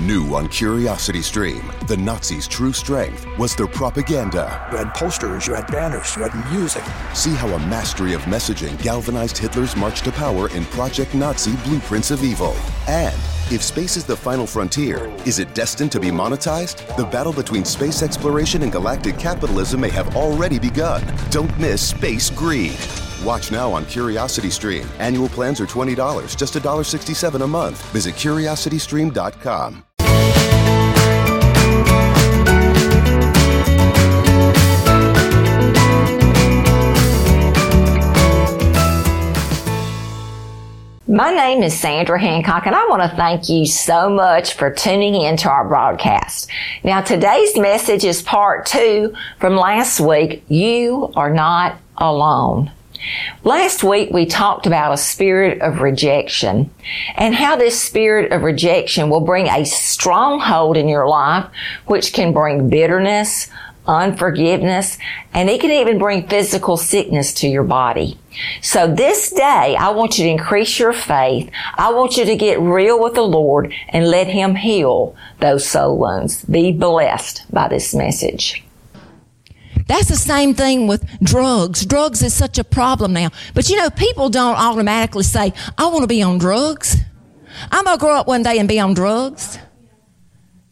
New on Curiosity Stream, the Nazis' true strength was their propaganda. You had posters, you had banners, you had music. See how a mastery of messaging galvanized Hitler's march to power in Project Nazi Blueprints of Evil. And if space is the final frontier, is it destined to be monetized? The battle between space exploration and galactic capitalism may have already begun. Don't miss Space Greed. Watch now on Curiosity Stream. Annual plans are $20, just $1.67 a month. Visit curiositystream.com. My name is Sandra Hancock, and I want to thank you so much for tuning in to our broadcast. Now, today's message is part two from last week. You are not alone. Last week we talked about a spirit of rejection and how this spirit of rejection will bring a stronghold in your life, which can bring bitterness, unforgiveness, and it can even bring physical sickness to your body. So this day, I want you to increase your faith. I want you to get real with the Lord and let Him heal those soul wounds. Be blessed by this message. That's the same thing with drugs. Drugs is such a problem now. But you know, people don't automatically say, I want to be on drugs. I'm going to grow up one day and be on drugs.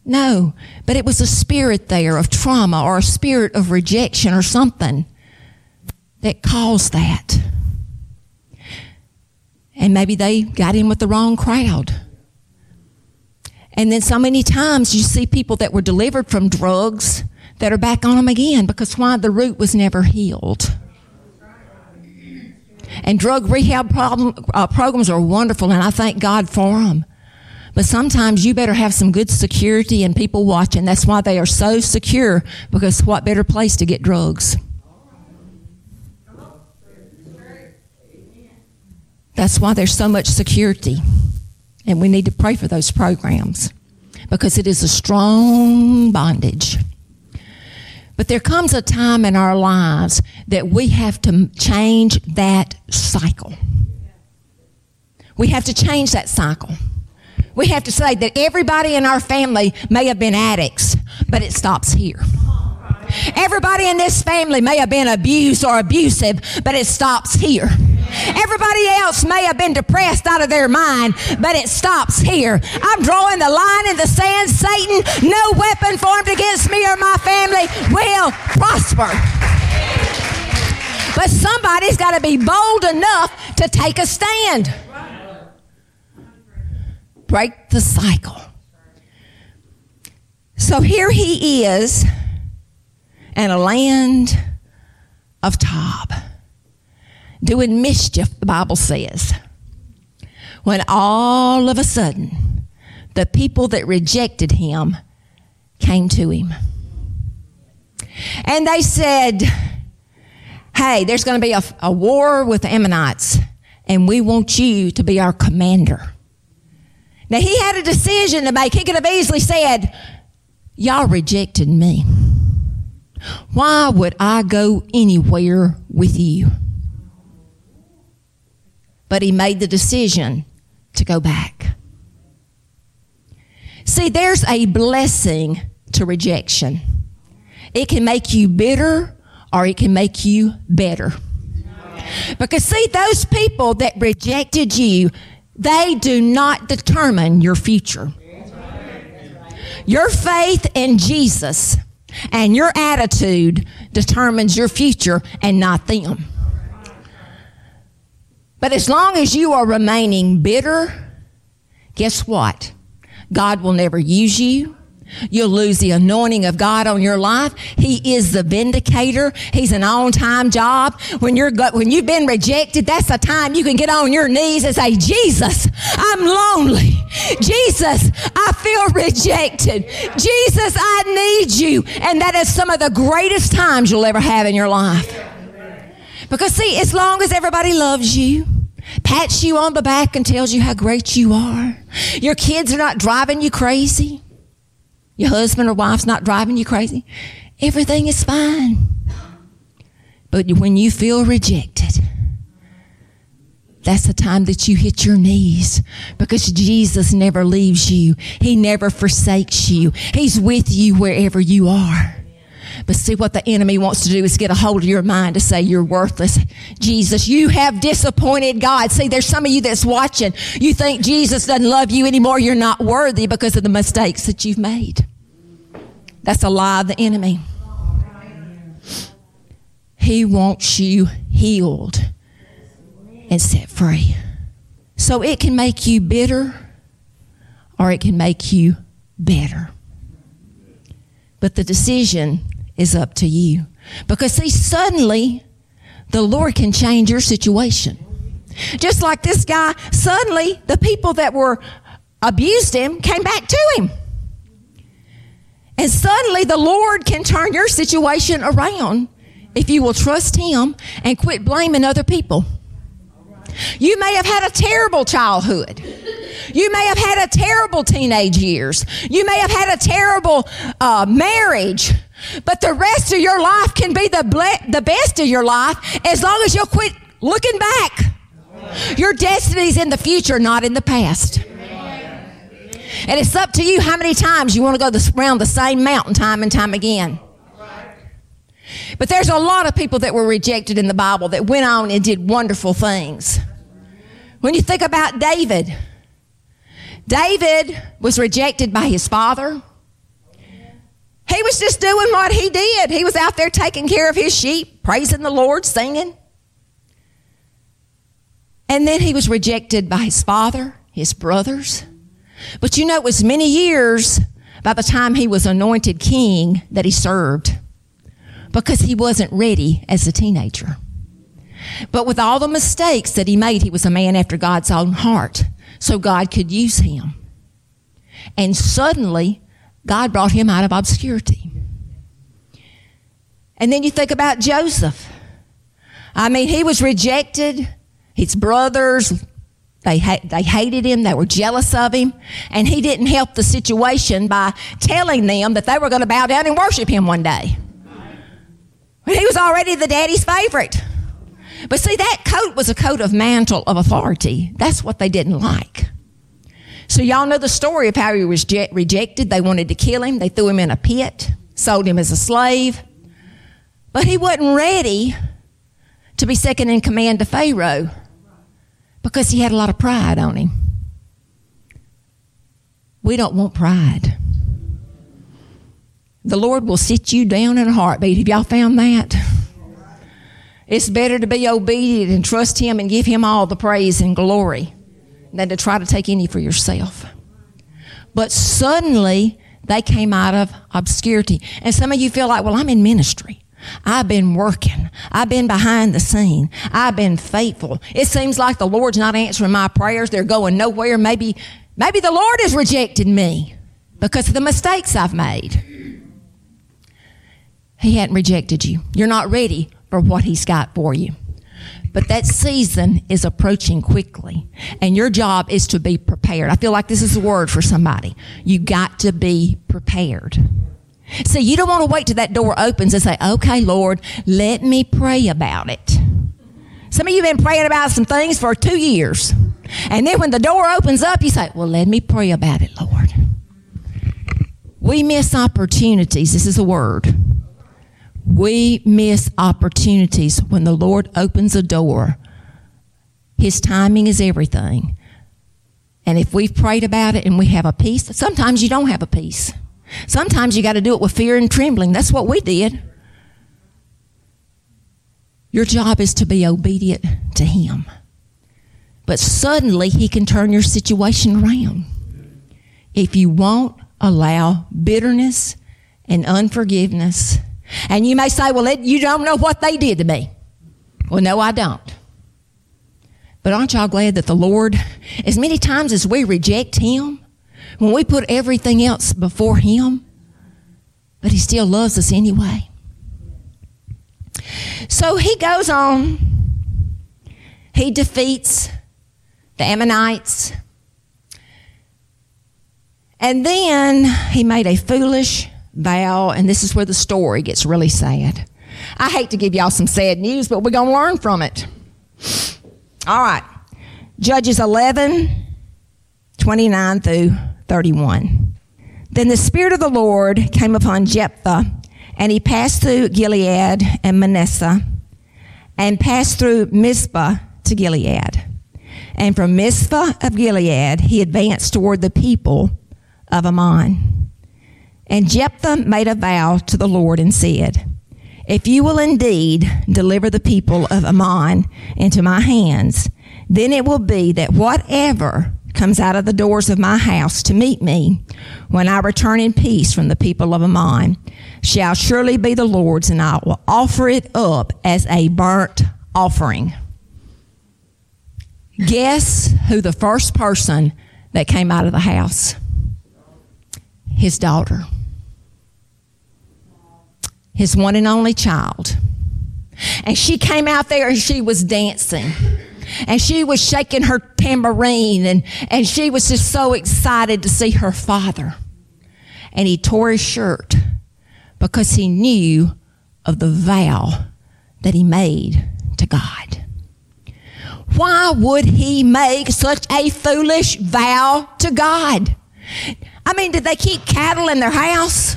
No, but it was a spirit there of trauma or a spirit of rejection or something that caused that. And maybe they got in with the wrong crowd. And then so many times you see people that were delivered from drugs that are back on them again because why? The root was never healed. And drug rehab problem, uh, programs are wonderful, and I thank God for them. But sometimes you better have some good security and people watching. That's why they are so secure because what better place to get drugs? That's why there's so much security. And we need to pray for those programs because it is a strong bondage. But there comes a time in our lives that we have to change that cycle. We have to change that cycle. We have to say that everybody in our family may have been addicts, but it stops here. Everybody in this family may have been abused or abusive, but it stops here. Everybody else may have been depressed out of their mind, but it stops here. I'm drawing the line in the sand. Satan, no weapon formed against me or my family will prosper. But somebody's got to be bold enough to take a stand. Break the cycle. So here he is in a land of Tob doing mischief, the Bible says. When all of a sudden, the people that rejected him came to him. And they said, Hey, there's going to be a, a war with the Ammonites, and we want you to be our commander. Now, he had a decision to make. He could have easily said, Y'all rejected me. Why would I go anywhere with you? but he made the decision to go back. See, there's a blessing to rejection. It can make you bitter or it can make you better. Because see, those people that rejected you, they do not determine your future. Your faith in Jesus and your attitude determines your future and not them. But as long as you are remaining bitter, guess what? God will never use you. You'll lose the anointing of God on your life. He is the vindicator. He's an on-time job. When you're when you've been rejected, that's the time you can get on your knees and say, "Jesus, I'm lonely. Jesus, I feel rejected. Jesus, I need you." And that is some of the greatest times you'll ever have in your life. Because see, as long as everybody loves you, pats you on the back and tells you how great you are, your kids are not driving you crazy, your husband or wife's not driving you crazy, everything is fine. But when you feel rejected, that's the time that you hit your knees because Jesus never leaves you. He never forsakes you. He's with you wherever you are. But see what the enemy wants to do is get a hold of your mind to say you're worthless. Jesus, you have disappointed God. See, there's some of you that's watching. You think Jesus doesn't love you anymore. You're not worthy because of the mistakes that you've made. That's a lie of the enemy. He wants you healed and set free. So it can make you bitter or it can make you better. But the decision is up to you. Because see, suddenly the Lord can change your situation. Just like this guy, suddenly the people that were abused him came back to him. And suddenly the Lord can turn your situation around if you will trust Him and quit blaming other people. You may have had a terrible childhood. You may have had a terrible teenage years. You may have had a terrible uh, marriage. But the rest of your life can be the, ble- the best of your life as long as you'll quit looking back. Your destiny's in the future, not in the past. And it's up to you how many times you want to go around the same mountain time and time again. But there's a lot of people that were rejected in the Bible that went on and did wonderful things. When you think about David, David was rejected by his father. He was just doing what he did. He was out there taking care of his sheep, praising the Lord, singing. And then he was rejected by his father, his brothers. But you know, it was many years by the time he was anointed king that he served because he wasn't ready as a teenager. But with all the mistakes that he made, he was a man after God's own heart. So God could use him. And suddenly, God brought him out of obscurity. And then you think about Joseph. I mean, he was rejected. His brothers, they, ha- they hated him. They were jealous of him. And he didn't help the situation by telling them that they were going to bow down and worship him one day. But he was already the daddy's favorite. But see, that coat was a coat of mantle of authority. That's what they didn't like. So y'all know the story of how he was je- rejected. They wanted to kill him. They threw him in a pit, sold him as a slave. But he wasn't ready to be second in command to Pharaoh because he had a lot of pride on him. We don't want pride. The Lord will sit you down in a heartbeat. Have y'all found that? It's better to be obedient and trust Him and give Him all the praise and glory than to try to take any for yourself. But suddenly, they came out of obscurity. And some of you feel like, well, I'm in ministry. I've been working. I've been behind the scene. I've been faithful. It seems like the Lord's not answering my prayers. They're going nowhere. Maybe, maybe the Lord has rejected me because of the mistakes I've made. He hadn't rejected you. You're not ready for what He's got for you. But that season is approaching quickly, and your job is to be prepared. I feel like this is a word for somebody. You got to be prepared. See, you don't want to wait till that door opens and say, okay, Lord, let me pray about it. Some of you have been praying about some things for two years. And then when the door opens up, you say, well, let me pray about it, Lord. We miss opportunities. This is a word we miss opportunities when the Lord opens a door. His timing is everything. And if we've prayed about it and we have a peace, sometimes you don't have a peace. Sometimes you got to do it with fear and trembling. That's what we did. Your job is to be obedient to Him. But suddenly He can turn your situation around. If you won't allow bitterness and unforgiveness and you may say, well, you don't know what they did to me. Well, no, I don't. But aren't y'all glad that the Lord, as many times as we reject Him, when we put everything else before Him, but He still loves us anyway. So he goes on. He defeats the Ammonites. And then he made a foolish vow, and this is where the story gets really sad. I hate to give y'all some sad news, but we're going to learn from it. All right. Judges 11, 29 through 31. Then the Spirit of the Lord came upon Jephthah, and he passed through Gilead and Manasseh, and passed through Mizpah to Gilead. And from Mizpah of Gilead, he advanced toward the people of Ammon. And Jephthah made a vow to the Lord and said, If you will indeed deliver the people of Ammon into my hands, then it will be that whatever comes out of the doors of my house to meet me when I return in peace from the people of Ammon shall surely be the Lord's, and I will offer it up as a burnt offering. Guess who the first person that came out of the house? His daughter. His one and only child. And she came out there and she was dancing and she was shaking her tambourine and, and she was just so excited to see her father. And he tore his shirt because he knew of the vow that he made to God. Why would he make such a foolish vow to God? I mean, did they keep cattle in their house?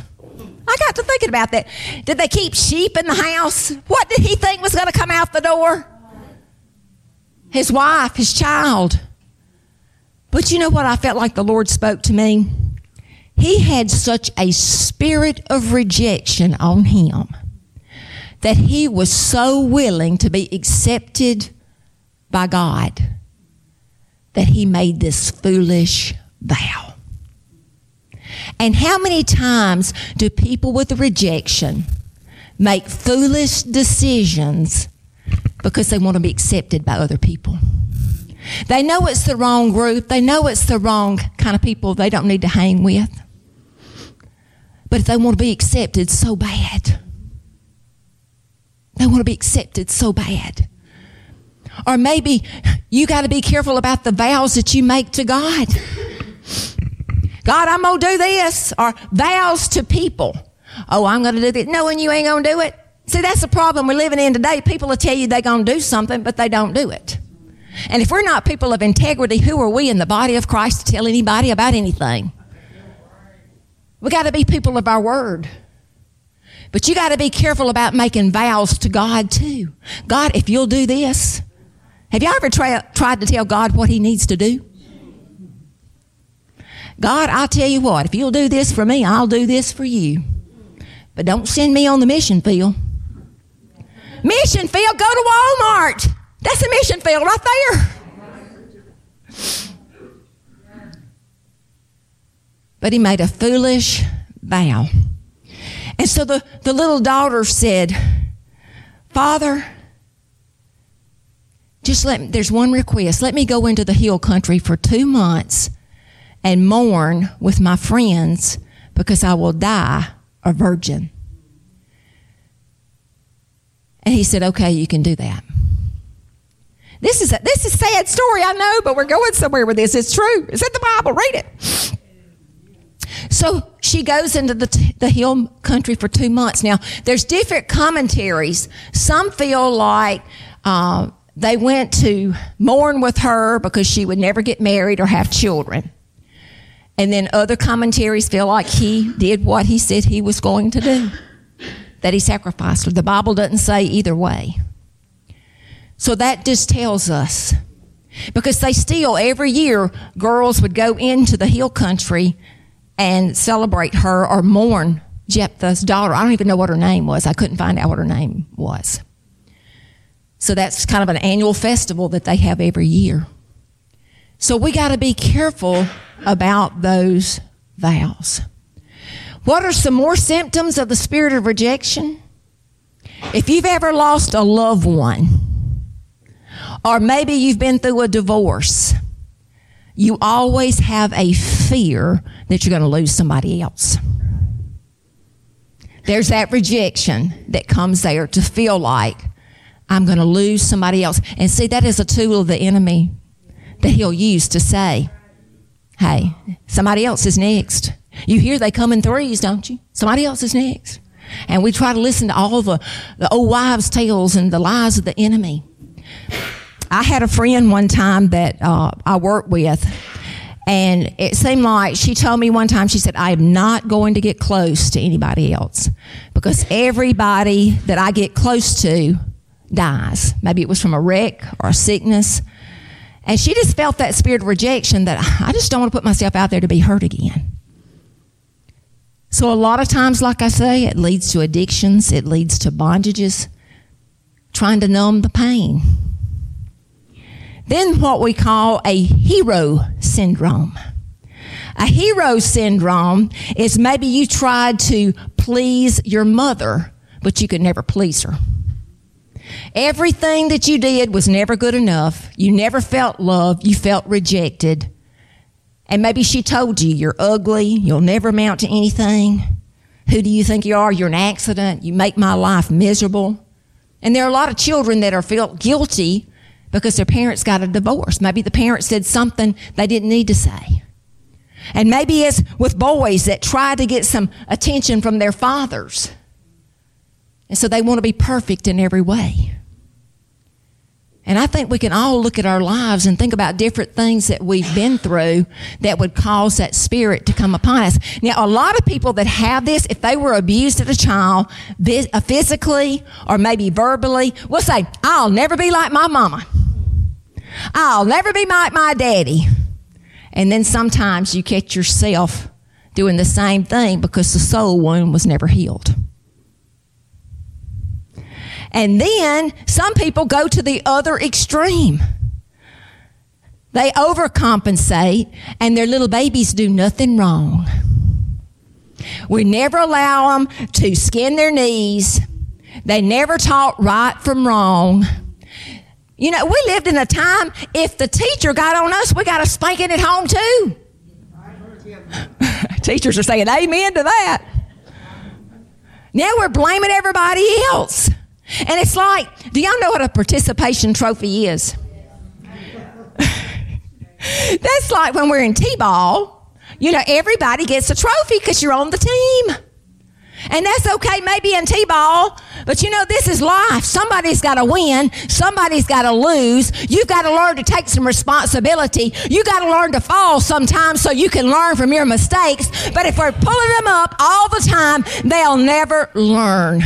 I got to thinking about that. Did they keep sheep in the house? What did he think was going to come out the door? his wife, his child. But you know what I felt like the Lord spoke to me? He had such a spirit of rejection on him that he was so willing to be accepted by God that he made this foolish vow. And how many times do people with rejection make foolish decisions because they want to be accepted by other people. They know it's the wrong group. They know it's the wrong kind of people they don't need to hang with. But if they want to be accepted so bad, they want to be accepted so bad. Or maybe you got to be careful about the vows that you make to God. God, I'm going to do this. Or vows to people. Oh, I'm going to do this. Knowing you ain't going to do it. See, that's the problem we're living in today. People will tell you they're going to do something, but they don't do it. And if we're not people of integrity, who are we in the body of Christ to tell anybody about anything? We got to be people of our word. But you got to be careful about making vows to God too. God, if you'll do this, have you ever try, tried to tell God what He needs to do? God, I'll tell you what, if you'll do this for me, I'll do this for you. But don't send me on the mission field. Mission field, go to Walmart. That's a mission field right there. But he made a foolish vow. And so the, the little daughter said, Father, just let me, there's one request. Let me go into the hill country for two months and mourn with my friends because I will die a virgin. And he said, okay, you can do that. This is a, this is a sad story, I know, but we're going somewhere with this. It's true. It's in the Bible. Read it. So she goes into the, the hill country for two months. Now, there's different commentaries. Some feel like uh, they went to mourn with her because she would never get married or have children. And then other commentaries feel like he did what he said he was going to do that he sacrificed. The Bible doesn't say either way. So that just tells us. Because they still, every year, girls would go into the hill country and celebrate her or mourn Jephthah's daughter. I don't even know what her name was. I couldn't find out what her name was. So that's kind of an annual festival that they have every year. So we got to be careful about those vows. What are some more symptoms of the spirit of rejection? If you've ever lost a loved one, or maybe you've been through a divorce, you always have a fear that you're going to lose somebody else. There's that rejection that comes there to feel like I'm going to lose somebody else. And see, that is a tool of the enemy that he'll use to say, hey, somebody else is next. You hear they come in threes, don't you? Somebody else is next. And we try to listen to all the, the old wives' tales and the lies of the enemy. I had a friend one time that uh, I worked with, and it seemed like she told me one time, she said, I am not going to get close to anybody else because everybody that I get close to dies. Maybe it was from a wreck or a sickness. And she just felt that spirit of rejection that I just don't want to put myself out there to be hurt again. So, a lot of times, like I say, it leads to addictions, it leads to bondages, trying to numb the pain. Then, what we call a hero syndrome. A hero syndrome is maybe you tried to please your mother, but you could never please her. Everything that you did was never good enough. You never felt loved. You felt rejected. And maybe she told you you're ugly. You'll never amount to anything. Who do you think you are? You're an accident. You make my life miserable. And there are a lot of children that are felt guilty because their parents got a divorce. Maybe the parents said something they didn't need to say. And maybe it's with boys that try to get some attention from their fathers. And so they want to be perfect in every way. And I think we can all look at our lives and think about different things that we've been through that would cause that spirit to come upon us. Now, a lot of people that have this, if they were abused as a child, uh, physically or maybe verbally, will say, I'll never be like my mama. I'll never be like my daddy. And then sometimes you catch yourself doing the same thing because the soul wound was never healed. And then some people go to the other extreme. They overcompensate and their little babies do nothing wrong. We never allow them to skin their knees. They never taught right from wrong. You know, we lived in a time, if the teacher got on us, we got a spanking at home too. Teachers are saying amen to that. Now we're blaming everybody else. And it's like, do y'all know what a participation trophy is? That's like when we're in T ball, you know, everybody gets a trophy because you're on the team. And that's okay, maybe in T ball, but you know, this is life. Somebody's got to win, somebody's got to lose. You've got to learn to take some responsibility. You got to learn to fall sometimes so you can learn from your mistakes. But if we're pulling them up all the time, they'll never learn.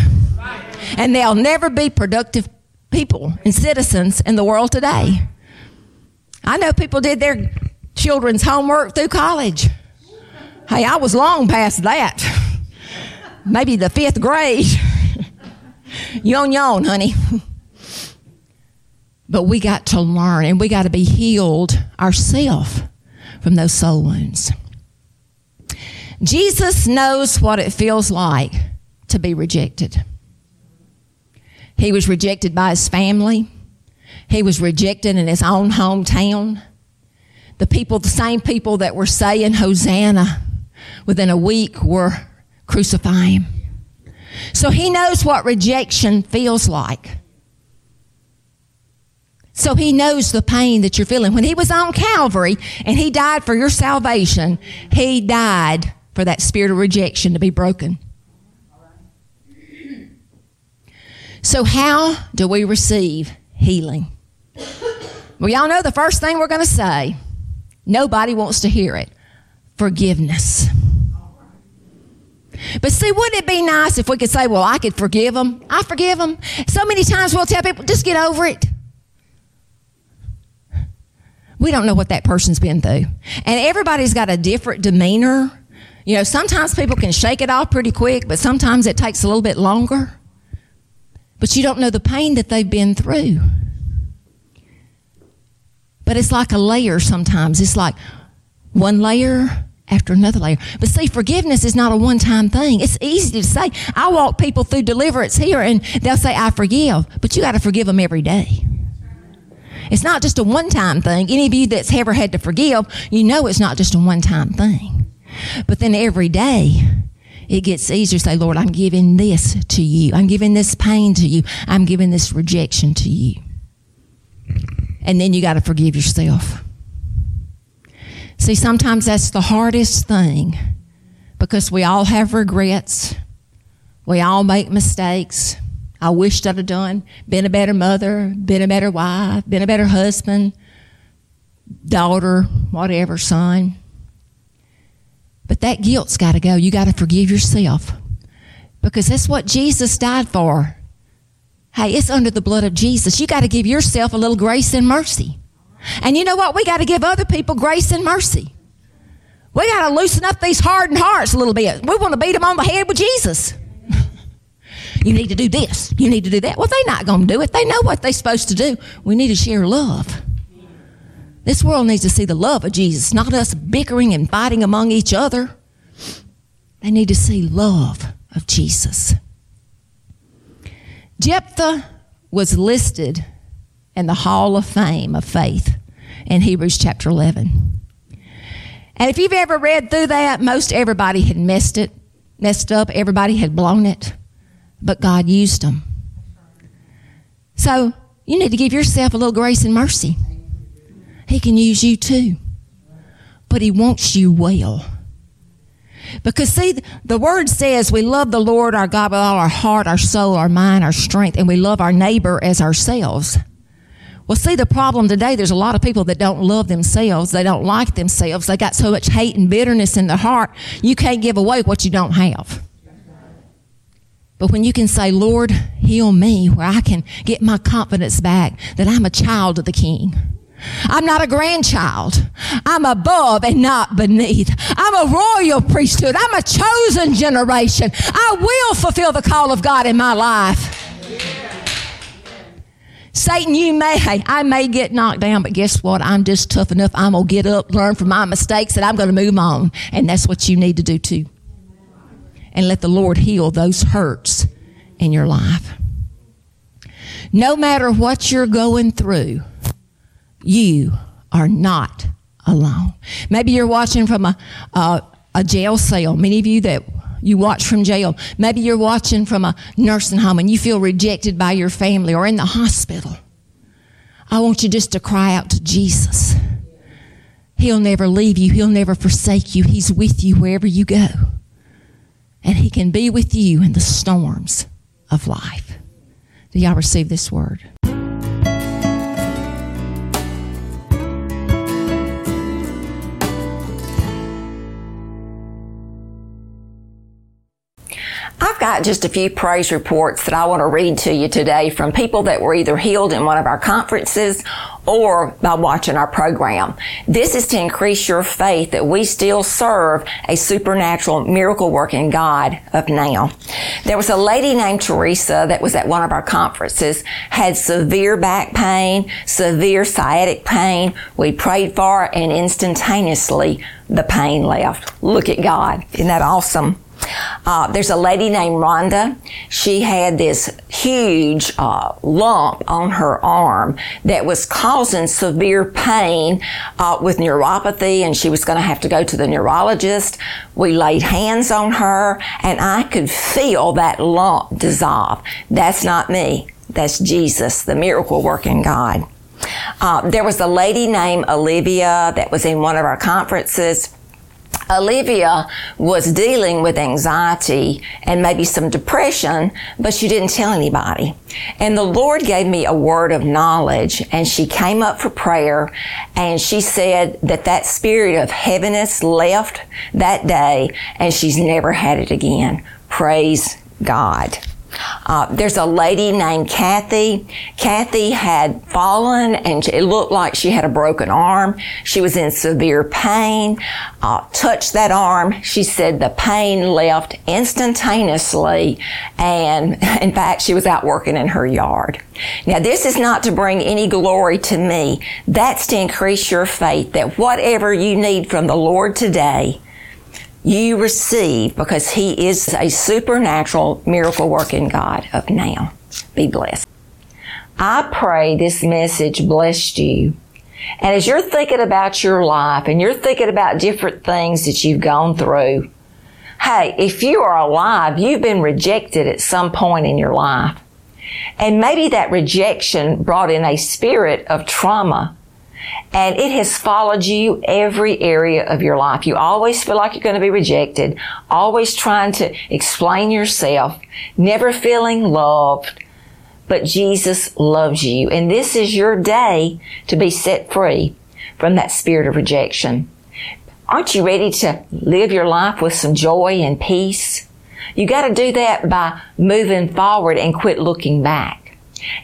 And they'll never be productive people and citizens in the world today. I know people did their children's homework through college. Hey, I was long past that. Maybe the fifth grade. yawn, yawn, honey. but we got to learn and we got to be healed ourselves from those soul wounds. Jesus knows what it feels like to be rejected. He was rejected by his family. He was rejected in his own hometown. The people, the same people that were saying Hosanna within a week were crucifying him. So he knows what rejection feels like. So he knows the pain that you're feeling. When he was on Calvary and he died for your salvation, he died for that spirit of rejection to be broken. So, how do we receive healing? Well, y'all know the first thing we're going to say. Nobody wants to hear it forgiveness. But see, wouldn't it be nice if we could say, well, I could forgive them? I forgive them. So many times we'll tell people, just get over it. We don't know what that person's been through. And everybody's got a different demeanor. You know, sometimes people can shake it off pretty quick, but sometimes it takes a little bit longer but you don't know the pain that they've been through. But it's like a layer sometimes. It's like one layer after another layer. But see, forgiveness is not a one time thing. It's easy to say. I walk people through deliverance here and they'll say, I forgive, but you got to forgive them every day. It's not just a one time thing. Any of you that's ever had to forgive, you know it's not just a one time thing. But then every day, it gets easier to say, Lord, I'm giving this to you. I'm giving this pain to you. I'm giving this rejection to you. And then you got to forgive yourself. See, sometimes that's the hardest thing because we all have regrets. We all make mistakes. I wished I'd have done, been a better mother, been a better wife, been a better husband, daughter, whatever, son. But that guilt's got to go. You got to forgive yourself because that's what Jesus died for. Hey, it's under the blood of Jesus. You got to give yourself a little grace and mercy. And you know what? We got to give other people grace and mercy. We got to loosen up these hardened hearts a little bit. We want to beat them on the head with Jesus. you need to do this. You need to do that. Well, they're not going to do it. They know what they're supposed to do. We need to share love. This world needs to see the love of Jesus, not us bickering and fighting among each other. They need to see love of Jesus. Jephthah was listed in the Hall of Fame of Faith in Hebrews chapter 11. And if you've ever read through that, most everybody had messed it, messed up, everybody had blown it, but God used them. So you need to give yourself a little grace and mercy. He can use you too, but He wants you well. Because see, the word says we love the Lord our God with all our heart, our soul, our mind, our strength, and we love our neighbor as ourselves. Well, see, the problem today, there's a lot of people that don't love themselves. They don't like themselves. They got so much hate and bitterness in their heart, you can't give away what you don't have. But when you can say, Lord, heal me, where I can get my confidence back that I'm a child of the King. I'm not a grandchild. I'm above and not beneath. I'm a royal priesthood. I'm a chosen generation. I will fulfill the call of God in my life. Satan, you may, I may get knocked down, but guess what? I'm just tough enough. I'm going to get up, learn from my mistakes, and I'm going to move on. And that's what you need to do too. And let the Lord heal those hurts in your life. No matter what you're going through, you are not alone. Maybe you're watching from a, a, a jail cell. Many of you that you watch from jail. Maybe you're watching from a nursing home and you feel rejected by your family or in the hospital. I want you just to cry out to Jesus. He'll never leave you. He'll never forsake you. He's with you wherever you go. And He can be with you in the storms of life. Do y'all receive this word? I've got just a few praise reports that I want to read to you today from people that were either healed in one of our conferences or by watching our program. This is to increase your faith that we still serve a supernatural miracle working God of now. There was a lady named Teresa that was at one of our conferences, had severe back pain, severe sciatic pain. We prayed for her and instantaneously the pain left. Look at God. Isn't that awesome? Uh, there's a lady named Rhonda. She had this huge uh, lump on her arm that was causing severe pain uh, with neuropathy, and she was going to have to go to the neurologist. We laid hands on her, and I could feel that lump dissolve. That's not me. That's Jesus, the miracle working God. Uh, there was a lady named Olivia that was in one of our conferences Olivia was dealing with anxiety and maybe some depression, but she didn't tell anybody. And the Lord gave me a word of knowledge and she came up for prayer and she said that that spirit of heaviness left that day and she's never had it again. Praise God. Uh, there's a lady named Kathy. Kathy had fallen and it looked like she had a broken arm. She was in severe pain. Uh, touched that arm. She said the pain left instantaneously. And in fact, she was out working in her yard. Now, this is not to bring any glory to me. That's to increase your faith that whatever you need from the Lord today, you receive because He is a supernatural miracle working God of now. Be blessed. I pray this message blessed you. And as you're thinking about your life and you're thinking about different things that you've gone through, hey, if you are alive, you've been rejected at some point in your life. And maybe that rejection brought in a spirit of trauma and it has followed you every area of your life. You always feel like you're going to be rejected, always trying to explain yourself, never feeling loved, but Jesus loves you. And this is your day to be set free from that spirit of rejection. Aren't you ready to live your life with some joy and peace? You got to do that by moving forward and quit looking back.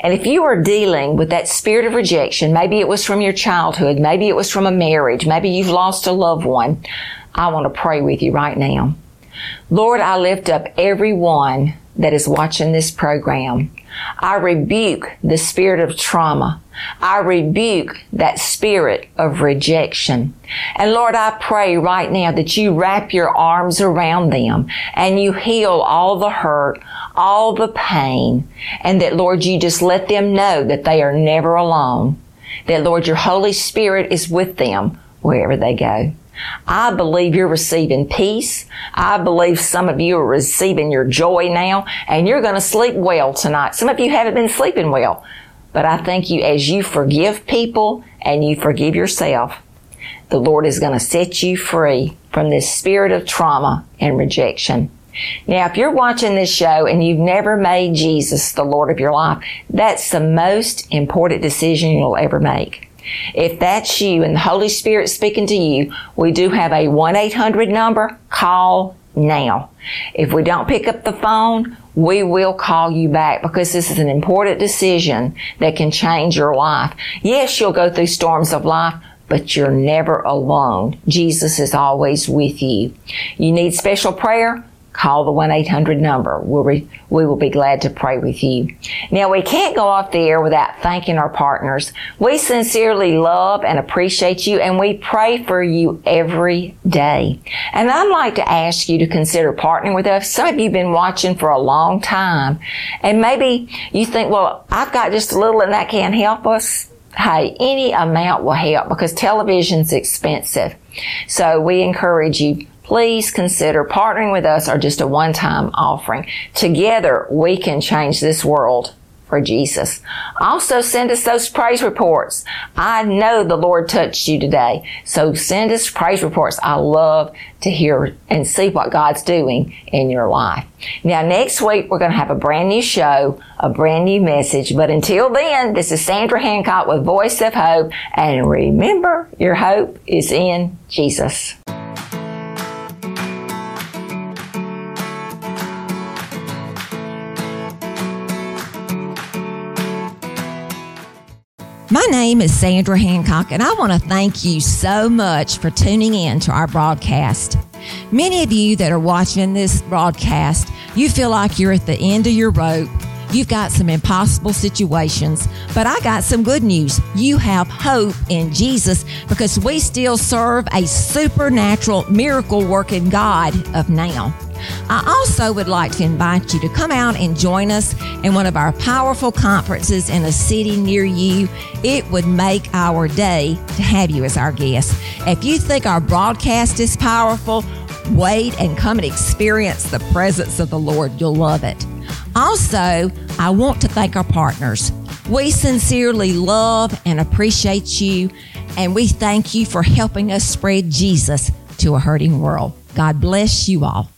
And if you are dealing with that spirit of rejection, maybe it was from your childhood, maybe it was from a marriage, maybe you've lost a loved one, I want to pray with you right now. Lord, I lift up everyone that is watching this program. I rebuke the spirit of trauma. I rebuke that spirit of rejection. And Lord, I pray right now that you wrap your arms around them and you heal all the hurt, all the pain, and that Lord, you just let them know that they are never alone. That Lord, your Holy Spirit is with them wherever they go. I believe you're receiving peace. I believe some of you are receiving your joy now and you're going to sleep well tonight. Some of you haven't been sleeping well, but I think you, as you forgive people and you forgive yourself, the Lord is going to set you free from this spirit of trauma and rejection. Now, if you're watching this show and you've never made Jesus the Lord of your life, that's the most important decision you'll ever make. If that's you and the Holy Spirit speaking to you, we do have a 1-800 number. Call now. If we don't pick up the phone, we will call you back because this is an important decision that can change your life. Yes, you'll go through storms of life, but you're never alone. Jesus is always with you. You need special prayer? Call the 1-800 number. We'll re- we will be glad to pray with you. Now we can't go off the air without thanking our partners. We sincerely love and appreciate you and we pray for you every day. And I'd like to ask you to consider partnering with us. Some of you have been watching for a long time and maybe you think, well, I've got just a little and that can't help us. Hey, any amount will help because television's expensive. So we encourage you please consider partnering with us or just a one-time offering. Together, we can change this world for Jesus. Also send us those praise reports. I know the Lord touched you today. So send us praise reports. I love to hear and see what God's doing in your life. Now next week we're going to have a brand new show, a brand new message. But until then, this is Sandra Hancock with Voice of Hope. And remember, your hope is in Jesus. Name is Sandra Hancock, and I want to thank you so much for tuning in to our broadcast. Many of you that are watching this broadcast, you feel like you're at the end of your rope. You've got some impossible situations, but I got some good news. You have hope in Jesus because we still serve a supernatural miracle working God of now. I also would like to invite you to come out and join us in one of our powerful conferences in a city near you. It would make our day to have you as our guest. If you think our broadcast is powerful, wait and come and experience the presence of the Lord. You'll love it. Also, I want to thank our partners. We sincerely love and appreciate you, and we thank you for helping us spread Jesus to a hurting world. God bless you all.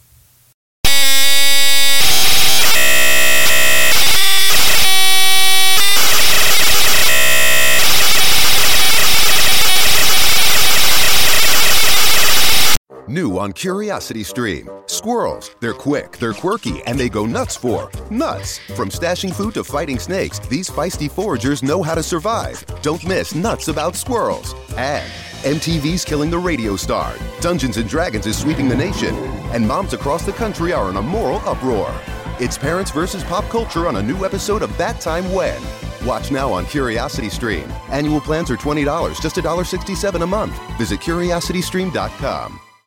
New on Curiosity Stream. Squirrels. They're quick, they're quirky, and they go nuts for nuts. From stashing food to fighting snakes, these feisty foragers know how to survive. Don't miss nuts about squirrels. And MTV's killing the radio star. Dungeons and Dragons is sweeping the nation. And moms across the country are in a moral uproar. It's parents versus pop culture on a new episode of That Time When. Watch now on Curiosity Stream. Annual plans are $20, just $1.67 a month. Visit curiositystream.com.